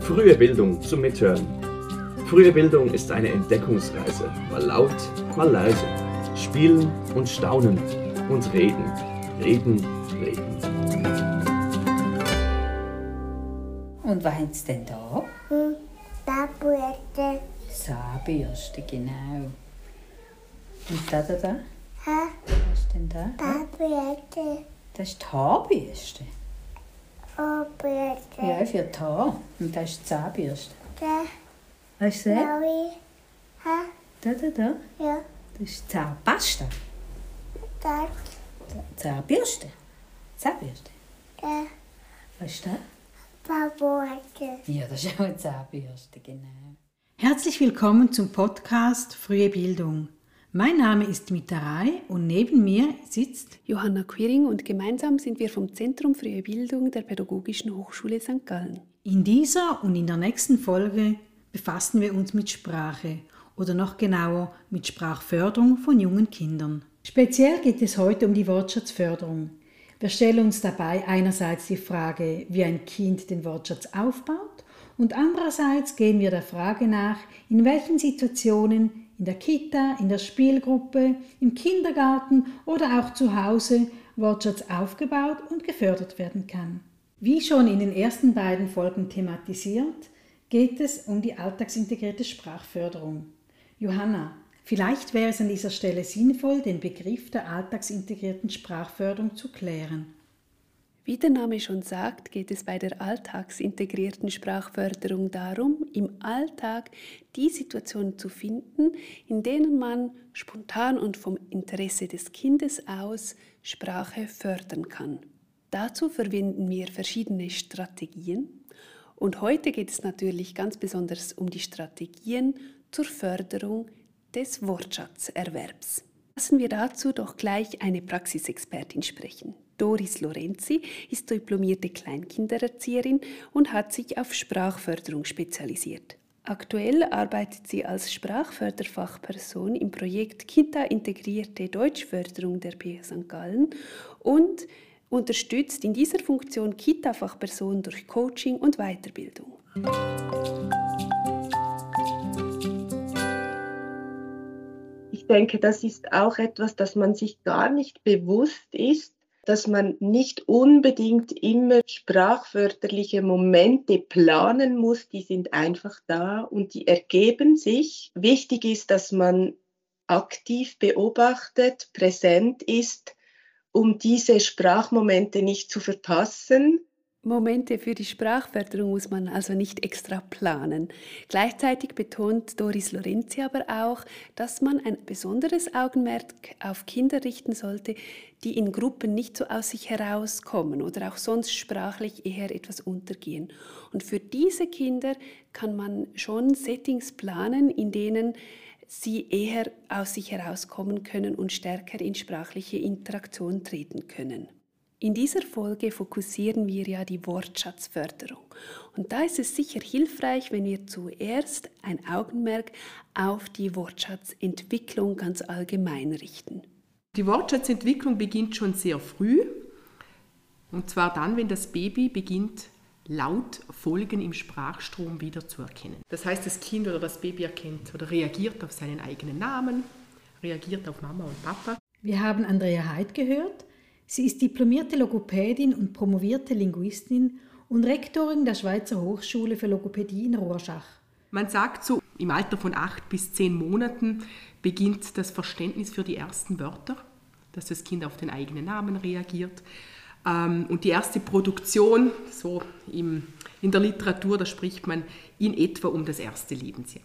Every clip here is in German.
Frühe Bildung zum Mithören. Frühe Bildung ist eine Entdeckungsreise, mal laut, mal leise. Spielen und staunen und reden, reden, reden. Und was haben Sie denn da? Hm. Zahnbürste, genau. Und da, da, da? Hä? Was ist denn da? Zahnbürste. Das ist die Haarbürste. Zahnbürste. Ja, für die Haare. Und das ist die Zahnbürste. Da, Weißt du das? Maui. Hä? Da, da, da. Ja, Das ist die Zahnpasta. das, Zahnbürste. Zahnbürste. da, Was ist das? Zahnbürste. Ja, das ist auch eine Zahnbürste, genau. Herzlich willkommen zum Podcast Frühe Bildung. Mein Name ist Mitarei und neben mir sitzt Johanna Quiring und gemeinsam sind wir vom Zentrum Frühe Bildung der Pädagogischen Hochschule St. Gallen. in dieser und in der nächsten Folge befassen wir uns mit Sprache oder noch genauer mit Sprachförderung von jungen Kindern. Speziell geht es heute um die Wortschatzförderung. Wir stellen uns dabei einerseits die Frage, wie ein Kind den Wortschatz aufbaut und andererseits gehen wir der Frage nach, in welchen Situationen in der Kita, in der Spielgruppe, im Kindergarten oder auch zu Hause Wortschatz aufgebaut und gefördert werden kann. Wie schon in den ersten beiden Folgen thematisiert, geht es um die alltagsintegrierte Sprachförderung. Johanna, vielleicht wäre es an dieser Stelle sinnvoll, den Begriff der alltagsintegrierten Sprachförderung zu klären. Wie der Name schon sagt, geht es bei der alltagsintegrierten Sprachförderung darum, im Alltag die Situationen zu finden, in denen man spontan und vom Interesse des Kindes aus Sprache fördern kann. Dazu verwenden wir verschiedene Strategien und heute geht es natürlich ganz besonders um die Strategien zur Förderung des Wortschatzerwerbs. Lassen wir dazu doch gleich eine Praxisexpertin sprechen. Doris Lorenzi ist diplomierte Kleinkindererzieherin und hat sich auf Sprachförderung spezialisiert. Aktuell arbeitet sie als Sprachförderfachperson im Projekt Kita Integrierte Deutschförderung der PH St. Gallen und unterstützt in dieser Funktion Kita-Fachpersonen durch Coaching und Weiterbildung. Ich denke, das ist auch etwas, das man sich gar nicht bewusst ist, dass man nicht unbedingt immer sprachförderliche Momente planen muss, die sind einfach da und die ergeben sich. Wichtig ist, dass man aktiv beobachtet, präsent ist, um diese Sprachmomente nicht zu verpassen. Momente für die Sprachförderung muss man also nicht extra planen. Gleichzeitig betont Doris Lorenzi aber auch, dass man ein besonderes Augenmerk auf Kinder richten sollte, die in Gruppen nicht so aus sich herauskommen oder auch sonst sprachlich eher etwas untergehen. Und für diese Kinder kann man schon Settings planen, in denen sie eher aus sich herauskommen können und stärker in sprachliche Interaktion treten können. In dieser Folge fokussieren wir ja die Wortschatzförderung. Und da ist es sicher hilfreich, wenn wir zuerst ein Augenmerk auf die Wortschatzentwicklung ganz allgemein richten. Die Wortschatzentwicklung beginnt schon sehr früh. Und zwar dann, wenn das Baby beginnt, Lautfolgen im Sprachstrom wiederzuerkennen. Das heißt, das Kind oder das Baby erkennt oder reagiert auf seinen eigenen Namen, reagiert auf Mama und Papa. Wir haben Andrea Heid gehört. Sie ist diplomierte Logopädin und promovierte Linguistin und Rektorin der Schweizer Hochschule für Logopädie in Rorschach. Man sagt so, im Alter von acht bis zehn Monaten beginnt das Verständnis für die ersten Wörter, dass das Kind auf den eigenen Namen reagiert. Ähm, und die erste Produktion, so in der Literatur, da spricht man in etwa um das erste Lebensjahr.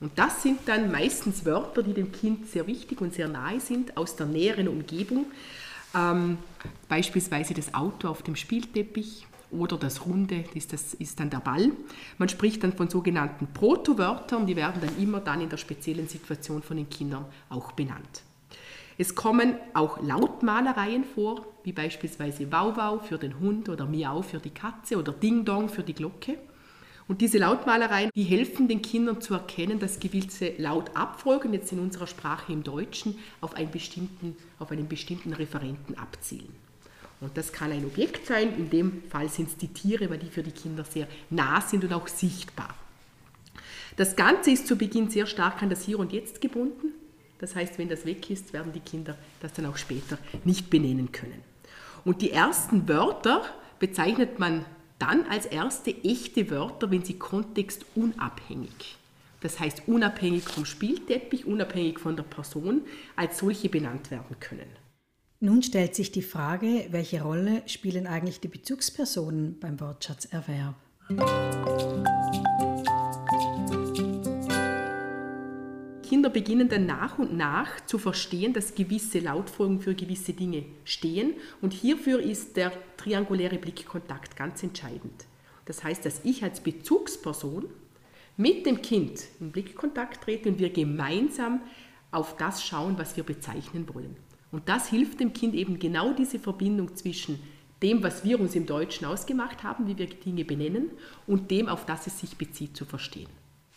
Und das sind dann meistens Wörter, die dem Kind sehr wichtig und sehr nahe sind, aus der näheren Umgebung. Ähm, beispielsweise das Auto auf dem Spielteppich oder das Runde, das, das ist dann der Ball. Man spricht dann von sogenannten Protowörtern, die werden dann immer dann in der speziellen Situation von den Kindern auch benannt. Es kommen auch Lautmalereien vor, wie beispielsweise Wauwau für den Hund oder Miau für die Katze oder Ding Dong für die Glocke. Und diese Lautmalereien, die helfen den Kindern zu erkennen, dass gewisse Lautabfolgen jetzt in unserer Sprache im Deutschen auf einen bestimmten, auf einen bestimmten Referenten abzielen. Und das kann ein Objekt sein, in dem Fall sind es die Tiere, weil die für die Kinder sehr nah sind und auch sichtbar. Das Ganze ist zu Beginn sehr stark an das Hier und Jetzt gebunden. Das heißt, wenn das weg ist, werden die Kinder das dann auch später nicht benennen können. Und die ersten Wörter bezeichnet man dann als erste echte Wörter, wenn sie kontextunabhängig, das heißt unabhängig vom Spielteppich, unabhängig von der Person, als solche benannt werden können. Nun stellt sich die Frage, welche Rolle spielen eigentlich die Bezugspersonen beim Wortschatzerwerb? Kinder beginnen dann nach und nach zu verstehen, dass gewisse Lautfolgen für gewisse Dinge stehen. Und hierfür ist der trianguläre Blickkontakt ganz entscheidend. Das heißt, dass ich als Bezugsperson mit dem Kind in Blickkontakt trete und wir gemeinsam auf das schauen, was wir bezeichnen wollen. Und das hilft dem Kind eben genau diese Verbindung zwischen dem, was wir uns im Deutschen ausgemacht haben, wie wir Dinge benennen, und dem, auf das es sich bezieht, zu verstehen.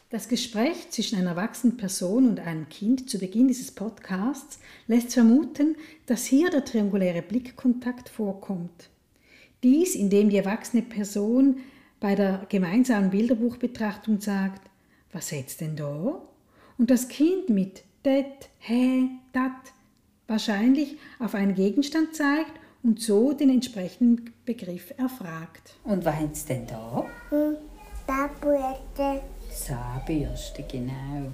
Das Gespräch zwischen einer erwachsenen Person und einem Kind zu Beginn dieses Podcasts lässt vermuten, dass hier der trianguläre Blickkontakt vorkommt. Dies, indem die erwachsene Person bei der gemeinsamen Bilderbuchbetrachtung sagt, was setzt denn da? Und das Kind mit det, hä, dat wahrscheinlich auf einen Gegenstand zeigt und so den entsprechenden Begriff erfragt. Und was Sie denn da? Hm, Tablette. Zahnbürste, genau.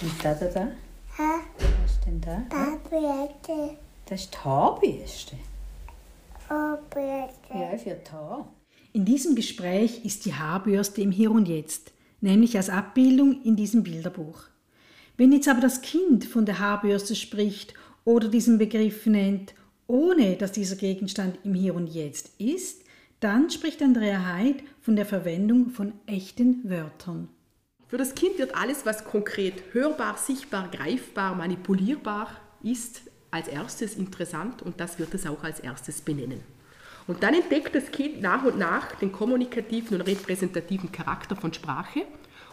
Und da, da, da? Ha, Was ist denn da? Tablette. Das ist die Haarbürste. Tablette. Ja, für die Haare. In diesem Gespräch ist die Haarbürste im Hier und Jetzt, nämlich als Abbildung in diesem Bilderbuch. Wenn jetzt aber das Kind von der Haarbürste spricht oder diesen Begriff nennt, ohne dass dieser Gegenstand im Hier und Jetzt ist, dann spricht Andrea Heid von der Verwendung von echten Wörtern. Für das Kind wird alles, was konkret hörbar, sichtbar, greifbar, manipulierbar ist, als erstes interessant und das wird es auch als erstes benennen. Und dann entdeckt das Kind nach und nach den kommunikativen und repräsentativen Charakter von Sprache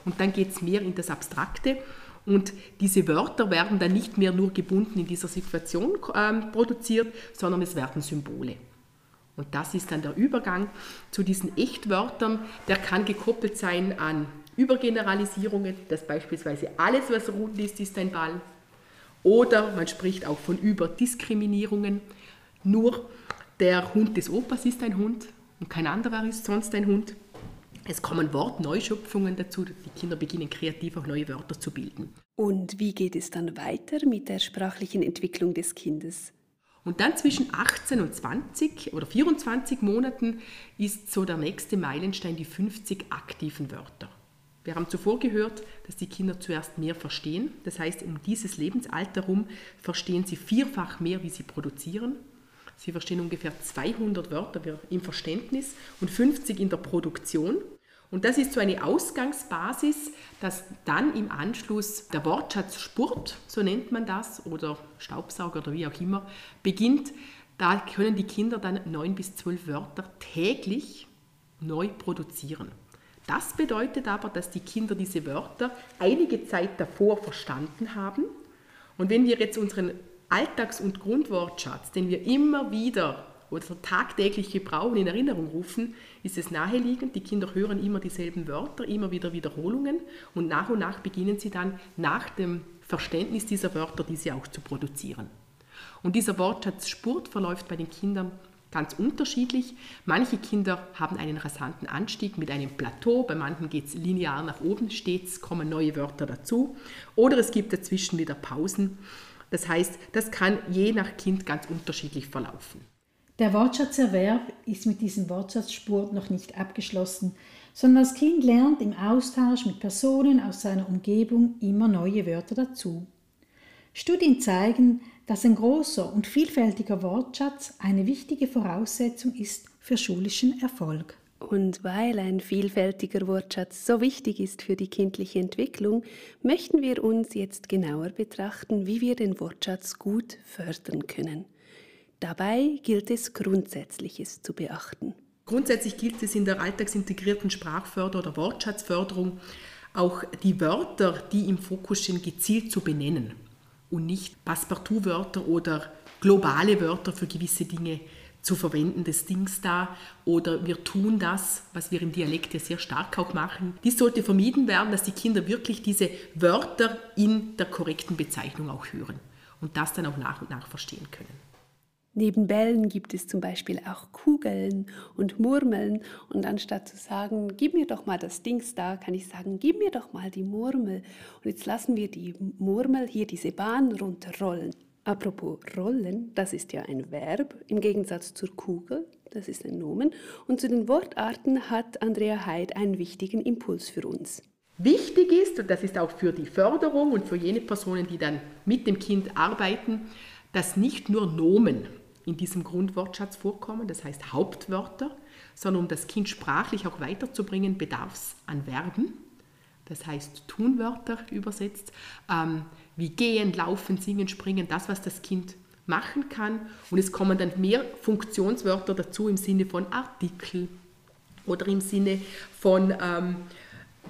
und dann geht es mehr in das Abstrakte und diese Wörter werden dann nicht mehr nur gebunden in dieser Situation ähm, produziert, sondern es werden Symbole. Und das ist dann der Übergang zu diesen Echtwörtern. Der kann gekoppelt sein an Übergeneralisierungen, dass beispielsweise alles, was rund ist, ist ein Ball. Oder man spricht auch von Überdiskriminierungen. Nur der Hund des Opas ist ein Hund und kein anderer ist sonst ein Hund. Es kommen Wortneuschöpfungen dazu. Die Kinder beginnen kreativ auch neue Wörter zu bilden. Und wie geht es dann weiter mit der sprachlichen Entwicklung des Kindes? Und dann zwischen 18 und 20 oder 24 Monaten ist so der nächste Meilenstein die 50 aktiven Wörter. Wir haben zuvor gehört, dass die Kinder zuerst mehr verstehen. Das heißt, um dieses Lebensalter herum verstehen sie vierfach mehr, wie sie produzieren. Sie verstehen ungefähr 200 Wörter im Verständnis und 50 in der Produktion. Und das ist so eine Ausgangsbasis, dass dann im Anschluss der Wortschatz Spurt, so nennt man das, oder Staubsauger oder wie auch immer, beginnt. Da können die Kinder dann neun bis zwölf Wörter täglich neu produzieren. Das bedeutet aber, dass die Kinder diese Wörter einige Zeit davor verstanden haben. Und wenn wir jetzt unseren Alltags- und Grundwortschatz, den wir immer wieder oder tagtäglich gebrauchen, in Erinnerung rufen, ist es naheliegend. Die Kinder hören immer dieselben Wörter, immer wieder Wiederholungen und nach und nach beginnen sie dann nach dem Verständnis dieser Wörter, diese auch zu produzieren. Und dieser Wortschatz Spurt verläuft bei den Kindern ganz unterschiedlich. Manche Kinder haben einen rasanten Anstieg mit einem Plateau, bei manchen geht es linear nach oben, stets kommen neue Wörter dazu. Oder es gibt dazwischen wieder Pausen. Das heißt, das kann je nach Kind ganz unterschiedlich verlaufen. Der Wortschatzerwerb ist mit diesem Wortschatzspurt noch nicht abgeschlossen, sondern das Kind lernt im Austausch mit Personen aus seiner Umgebung immer neue Wörter dazu. Studien zeigen, dass ein großer und vielfältiger Wortschatz eine wichtige Voraussetzung ist für schulischen Erfolg. Und weil ein vielfältiger Wortschatz so wichtig ist für die kindliche Entwicklung, möchten wir uns jetzt genauer betrachten, wie wir den Wortschatz gut fördern können. Dabei gilt es Grundsätzliches zu beachten. Grundsätzlich gilt es in der alltagsintegrierten Sprachförderung oder Wortschatzförderung auch die Wörter, die im Fokus stehen, gezielt zu benennen und nicht Passepartout-Wörter oder globale Wörter für gewisse Dinge zu verwenden, das Dings da, oder wir tun das, was wir im Dialekt ja sehr stark auch machen. Dies sollte vermieden werden, dass die Kinder wirklich diese Wörter in der korrekten Bezeichnung auch hören und das dann auch nach und nach verstehen können. Neben Bällen gibt es zum Beispiel auch Kugeln und Murmeln. Und anstatt zu sagen, gib mir doch mal das Dings da, kann ich sagen, gib mir doch mal die Murmel. Und jetzt lassen wir die Murmel hier diese Bahn runterrollen. Apropos rollen, das ist ja ein Verb im Gegensatz zur Kugel, das ist ein Nomen. Und zu den Wortarten hat Andrea Heid einen wichtigen Impuls für uns. Wichtig ist, und das ist auch für die Förderung und für jene Personen, die dann mit dem Kind arbeiten, dass nicht nur Nomen in diesem Grundwortschatz vorkommen, das heißt Hauptwörter, sondern um das Kind sprachlich auch weiterzubringen, bedarf es an Verben, das heißt Tunwörter übersetzt, ähm, wie gehen, laufen, singen, springen, das, was das Kind machen kann. Und es kommen dann mehr Funktionswörter dazu im Sinne von Artikel oder im Sinne von ähm,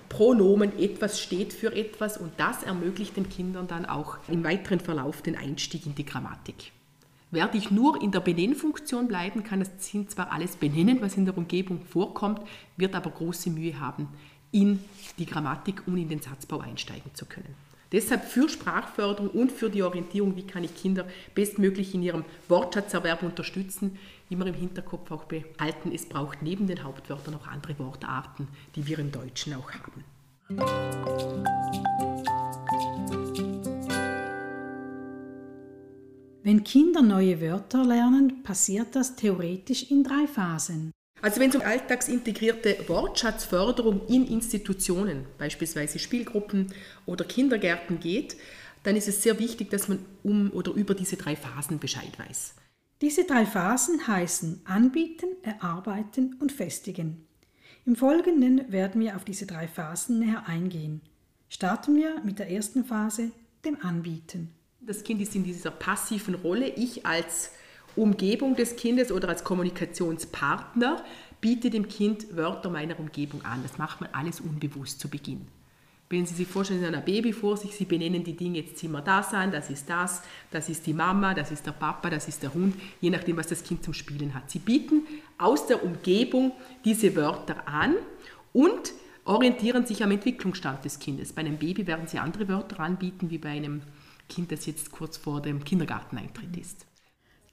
Pronomen, etwas steht für etwas und das ermöglicht den Kindern dann auch im weiteren Verlauf den Einstieg in die Grammatik. Werde ich nur in der Benennfunktion bleiben, kann das Kind zwar alles benennen, was in der Umgebung vorkommt, wird aber große Mühe haben, in die Grammatik und in den Satzbau einsteigen zu können. Deshalb für Sprachförderung und für die Orientierung, wie kann ich Kinder bestmöglich in ihrem Wortschatzerwerb unterstützen, immer im Hinterkopf auch behalten, es braucht neben den Hauptwörtern auch andere Wortarten, die wir im Deutschen auch haben. Wenn Kinder neue Wörter lernen, passiert das theoretisch in drei Phasen. Also wenn es um alltagsintegrierte Wortschatzförderung in Institutionen, beispielsweise Spielgruppen oder Kindergärten geht, dann ist es sehr wichtig, dass man um oder über diese drei Phasen Bescheid weiß. Diese drei Phasen heißen Anbieten, Erarbeiten und Festigen. Im Folgenden werden wir auf diese drei Phasen näher eingehen. Starten wir mit der ersten Phase, dem Anbieten. Das Kind ist in dieser passiven Rolle. Ich als Umgebung des Kindes oder als Kommunikationspartner biete dem Kind Wörter meiner Umgebung an. Das macht man alles unbewusst zu Beginn. Wenn Sie sich vorstellen, Sie haben ein Baby vor sich, Sie benennen die Dinge, jetzt ziehen wir das an, das ist das, das ist die Mama, das ist der Papa, das ist der Hund, je nachdem, was das Kind zum Spielen hat. Sie bieten aus der Umgebung diese Wörter an und orientieren sich am Entwicklungsstand des Kindes. Bei einem Baby werden Sie andere Wörter anbieten, wie bei einem Kind, das jetzt kurz vor dem Kindergarteneintritt ist.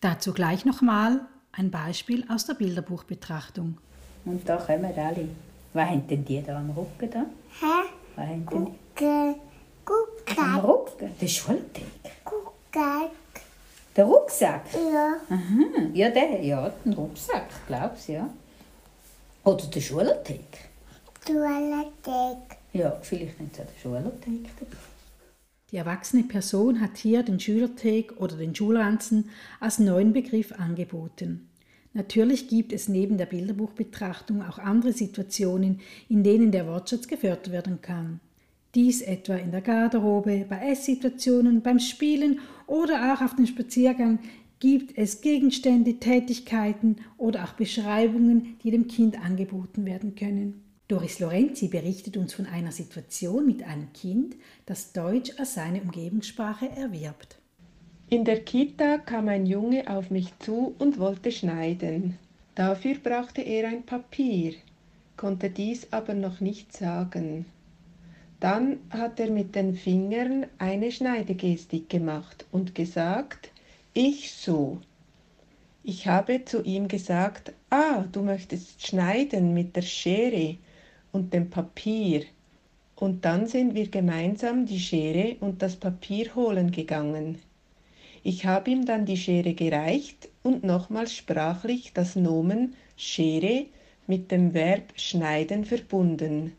Dazu gleich nochmal ein Beispiel aus der Bilderbuchbetrachtung. Und da kommen alle. Was haben denn die da am Rücken? Da? Hä? Was haben denn Gucke. die am Gucke. Rücken? Der Schultag. Gucke. Der Rucksack? Ja. Aha. Ja, der, ja, den Rucksack, glaubst ja. Oder der Schultag. Toilette. Ja, vielleicht nicht so der Schultag dabei. Die erwachsene Person hat hier den Schülertag oder den Schulranzen als neuen Begriff angeboten. Natürlich gibt es neben der Bilderbuchbetrachtung auch andere Situationen, in denen der Wortschatz gefördert werden kann. Dies etwa in der Garderobe, bei Esssituationen, beim Spielen oder auch auf dem Spaziergang gibt es Gegenstände, Tätigkeiten oder auch Beschreibungen, die dem Kind angeboten werden können. Doris Lorenzi berichtet uns von einer Situation mit einem Kind, das Deutsch als seine Umgebungssprache erwirbt. In der Kita kam ein Junge auf mich zu und wollte schneiden. Dafür brauchte er ein Papier, konnte dies aber noch nicht sagen. Dann hat er mit den Fingern eine Schneidegestik gemacht und gesagt, ich so. Ich habe zu ihm gesagt, ah, du möchtest schneiden mit der Schere und dem Papier. Und dann sind wir gemeinsam die Schere und das Papier holen gegangen. Ich habe ihm dann die Schere gereicht und nochmals sprachlich das Nomen Schere mit dem Verb schneiden verbunden,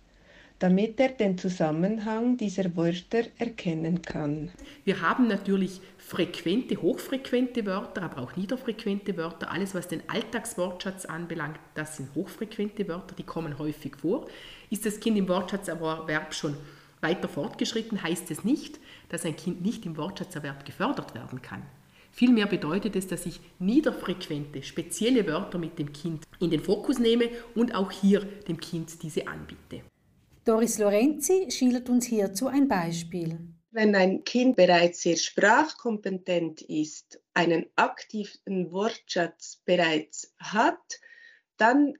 damit er den Zusammenhang dieser Wörter erkennen kann. Wir haben natürlich frequente, hochfrequente Wörter, aber auch niederfrequente Wörter. Alles, was den Alltagswortschatz anbelangt, das sind hochfrequente Wörter, die kommen häufig vor. Ist das Kind im Wortschatzerwerb schon weiter fortgeschritten, heißt es nicht, dass ein Kind nicht im Wortschatzerwerb gefördert werden kann. Vielmehr bedeutet es, dass ich niederfrequente, spezielle Wörter mit dem Kind in den Fokus nehme und auch hier dem Kind diese anbiete. Doris Lorenzi schildert uns hierzu ein Beispiel. Wenn ein Kind bereits sehr sprachkompetent ist, einen aktiven Wortschatz bereits hat, dann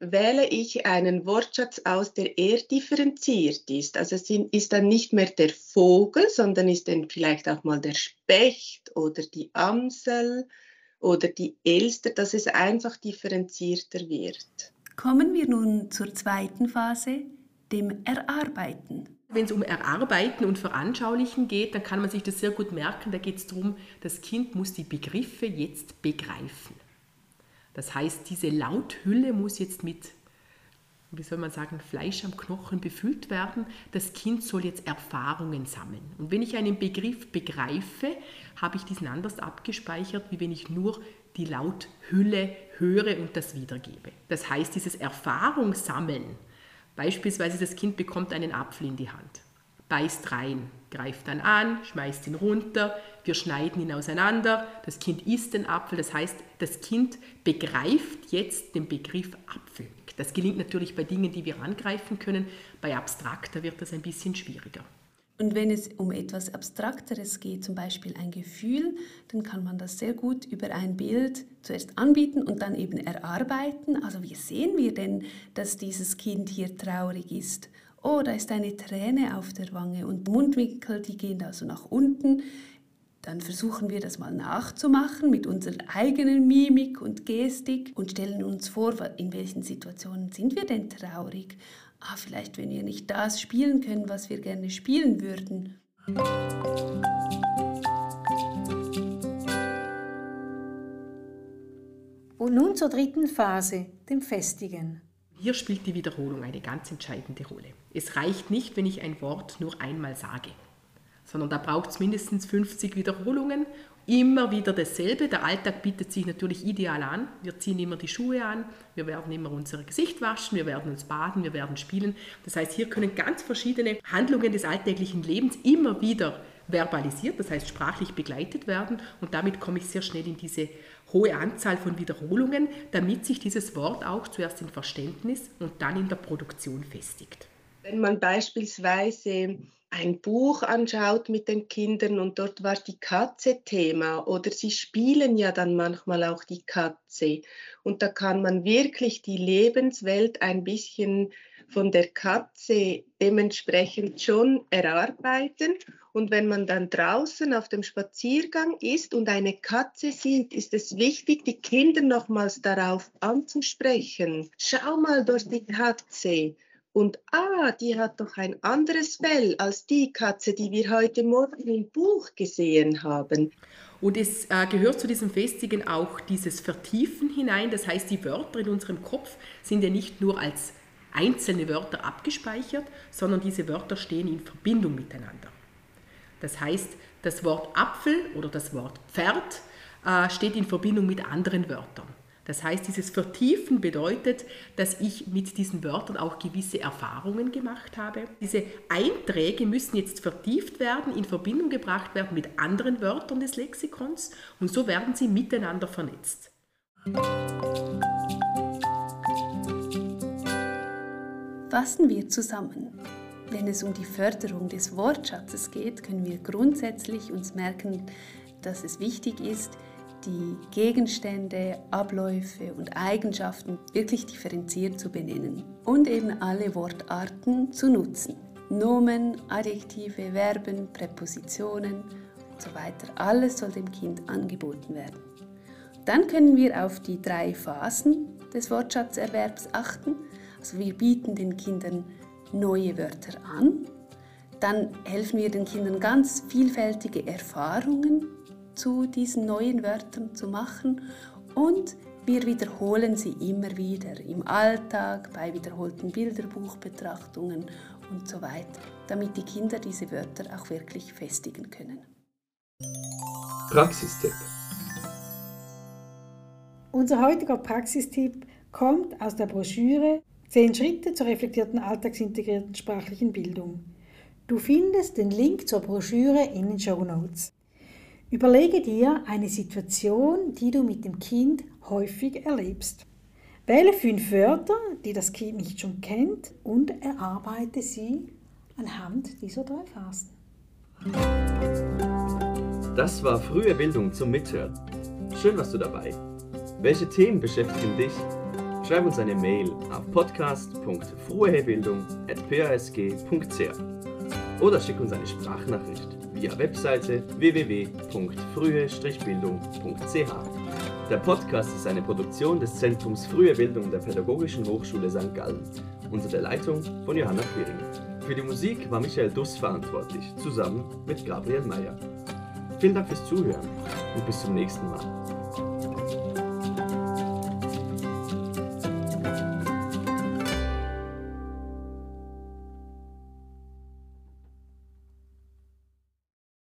wähle ich einen Wortschatz aus, der eher differenziert ist. Also es ist dann nicht mehr der Vogel, sondern ist dann vielleicht auch mal der Specht oder die Amsel oder die Elster, dass es einfach differenzierter wird. Kommen wir nun zur zweiten Phase, dem Erarbeiten. Wenn es um Erarbeiten und Veranschaulichen geht, dann kann man sich das sehr gut merken. Da geht es darum, das Kind muss die Begriffe jetzt begreifen. Das heißt, diese Lauthülle muss jetzt mit, wie soll man sagen, Fleisch am Knochen befüllt werden. Das Kind soll jetzt Erfahrungen sammeln. Und wenn ich einen Begriff begreife, habe ich diesen anders abgespeichert, wie wenn ich nur die Lauthülle höre und das wiedergebe. Das heißt, dieses Erfahrungssammeln, beispielsweise das Kind bekommt einen Apfel in die Hand, beißt rein, greift dann an, schmeißt ihn runter, wir schneiden ihn auseinander, das Kind isst den Apfel, das heißt, das Kind begreift jetzt den Begriff Apfel. Das gelingt natürlich bei Dingen, die wir angreifen können, bei abstrakter wird das ein bisschen schwieriger. Und wenn es um etwas Abstrakteres geht, zum Beispiel ein Gefühl, dann kann man das sehr gut über ein Bild zuerst anbieten und dann eben erarbeiten. Also wie sehen wir denn, dass dieses Kind hier traurig ist? Oh, da ist eine Träne auf der Wange und Mundwinkel, die gehen also nach unten. Dann versuchen wir das mal nachzumachen mit unserer eigenen Mimik und Gestik und stellen uns vor, in welchen Situationen sind wir denn traurig. Ah, vielleicht wenn wir nicht das spielen können, was wir gerne spielen würden. Und nun zur dritten Phase, dem Festigen. Hier spielt die Wiederholung eine ganz entscheidende Rolle. Es reicht nicht, wenn ich ein Wort nur einmal sage sondern da braucht es mindestens 50 Wiederholungen. Immer wieder dasselbe. Der Alltag bietet sich natürlich ideal an. Wir ziehen immer die Schuhe an, wir werden immer unser Gesicht waschen, wir werden uns baden, wir werden spielen. Das heißt, hier können ganz verschiedene Handlungen des alltäglichen Lebens immer wieder verbalisiert, das heißt sprachlich begleitet werden und damit komme ich sehr schnell in diese hohe Anzahl von Wiederholungen, damit sich dieses Wort auch zuerst im Verständnis und dann in der Produktion festigt. Wenn man beispielsweise ein Buch anschaut mit den Kindern und dort war die Katze Thema. Oder sie spielen ja dann manchmal auch die Katze. Und da kann man wirklich die Lebenswelt ein bisschen von der Katze dementsprechend schon erarbeiten. Und wenn man dann draußen auf dem Spaziergang ist und eine Katze sieht, ist es wichtig, die Kinder nochmals darauf anzusprechen. Schau mal durch die Katze und ah, die hat doch ein anderes Fell als die Katze, die wir heute Morgen im Buch gesehen haben. Und es äh, gehört zu diesem Festigen auch dieses Vertiefen hinein. Das heißt, die Wörter in unserem Kopf sind ja nicht nur als einzelne Wörter abgespeichert, sondern diese Wörter stehen in Verbindung miteinander. Das heißt, das Wort Apfel oder das Wort Pferd äh, steht in Verbindung mit anderen Wörtern. Das heißt, dieses Vertiefen bedeutet, dass ich mit diesen Wörtern auch gewisse Erfahrungen gemacht habe. Diese Einträge müssen jetzt vertieft werden, in Verbindung gebracht werden mit anderen Wörtern des Lexikons und so werden sie miteinander vernetzt. Fassen wir zusammen. Wenn es um die Förderung des Wortschatzes geht, können wir grundsätzlich uns merken, dass es wichtig ist, die Gegenstände, Abläufe und Eigenschaften wirklich differenziert zu benennen und eben alle Wortarten zu nutzen. Nomen, Adjektive, Verben, Präpositionen und so weiter. Alles soll dem Kind angeboten werden. Dann können wir auf die drei Phasen des Wortschatzerwerbs achten. Also wir bieten den Kindern neue Wörter an. Dann helfen wir den Kindern ganz vielfältige Erfahrungen zu diesen neuen Wörtern zu machen und wir wiederholen sie immer wieder im Alltag, bei wiederholten Bilderbuchbetrachtungen und so weiter, damit die Kinder diese Wörter auch wirklich festigen können. Praxistipp. Unser heutiger Praxistipp kommt aus der Broschüre 10 Schritte zur reflektierten alltagsintegrierten sprachlichen Bildung. Du findest den Link zur Broschüre in den Show Notes. Überlege dir eine Situation, die du mit dem Kind häufig erlebst. Wähle fünf Wörter, die das Kind nicht schon kennt, und erarbeite sie anhand dieser drei Phasen. Das war frühe Bildung zum Mithören. Schön warst du dabei. Welche Themen beschäftigen dich? Schreib uns eine Mail auf podcast.fruehebildung.pasg.ch oder schick uns eine Sprachnachricht via Webseite www.frühe-bildung.ch. Der Podcast ist eine Produktion des Zentrums Frühe Bildung der Pädagogischen Hochschule St. Gallen unter der Leitung von Johanna Quiring. Für die Musik war Michael Duss verantwortlich, zusammen mit Gabriel Meyer. Vielen Dank fürs Zuhören und bis zum nächsten Mal.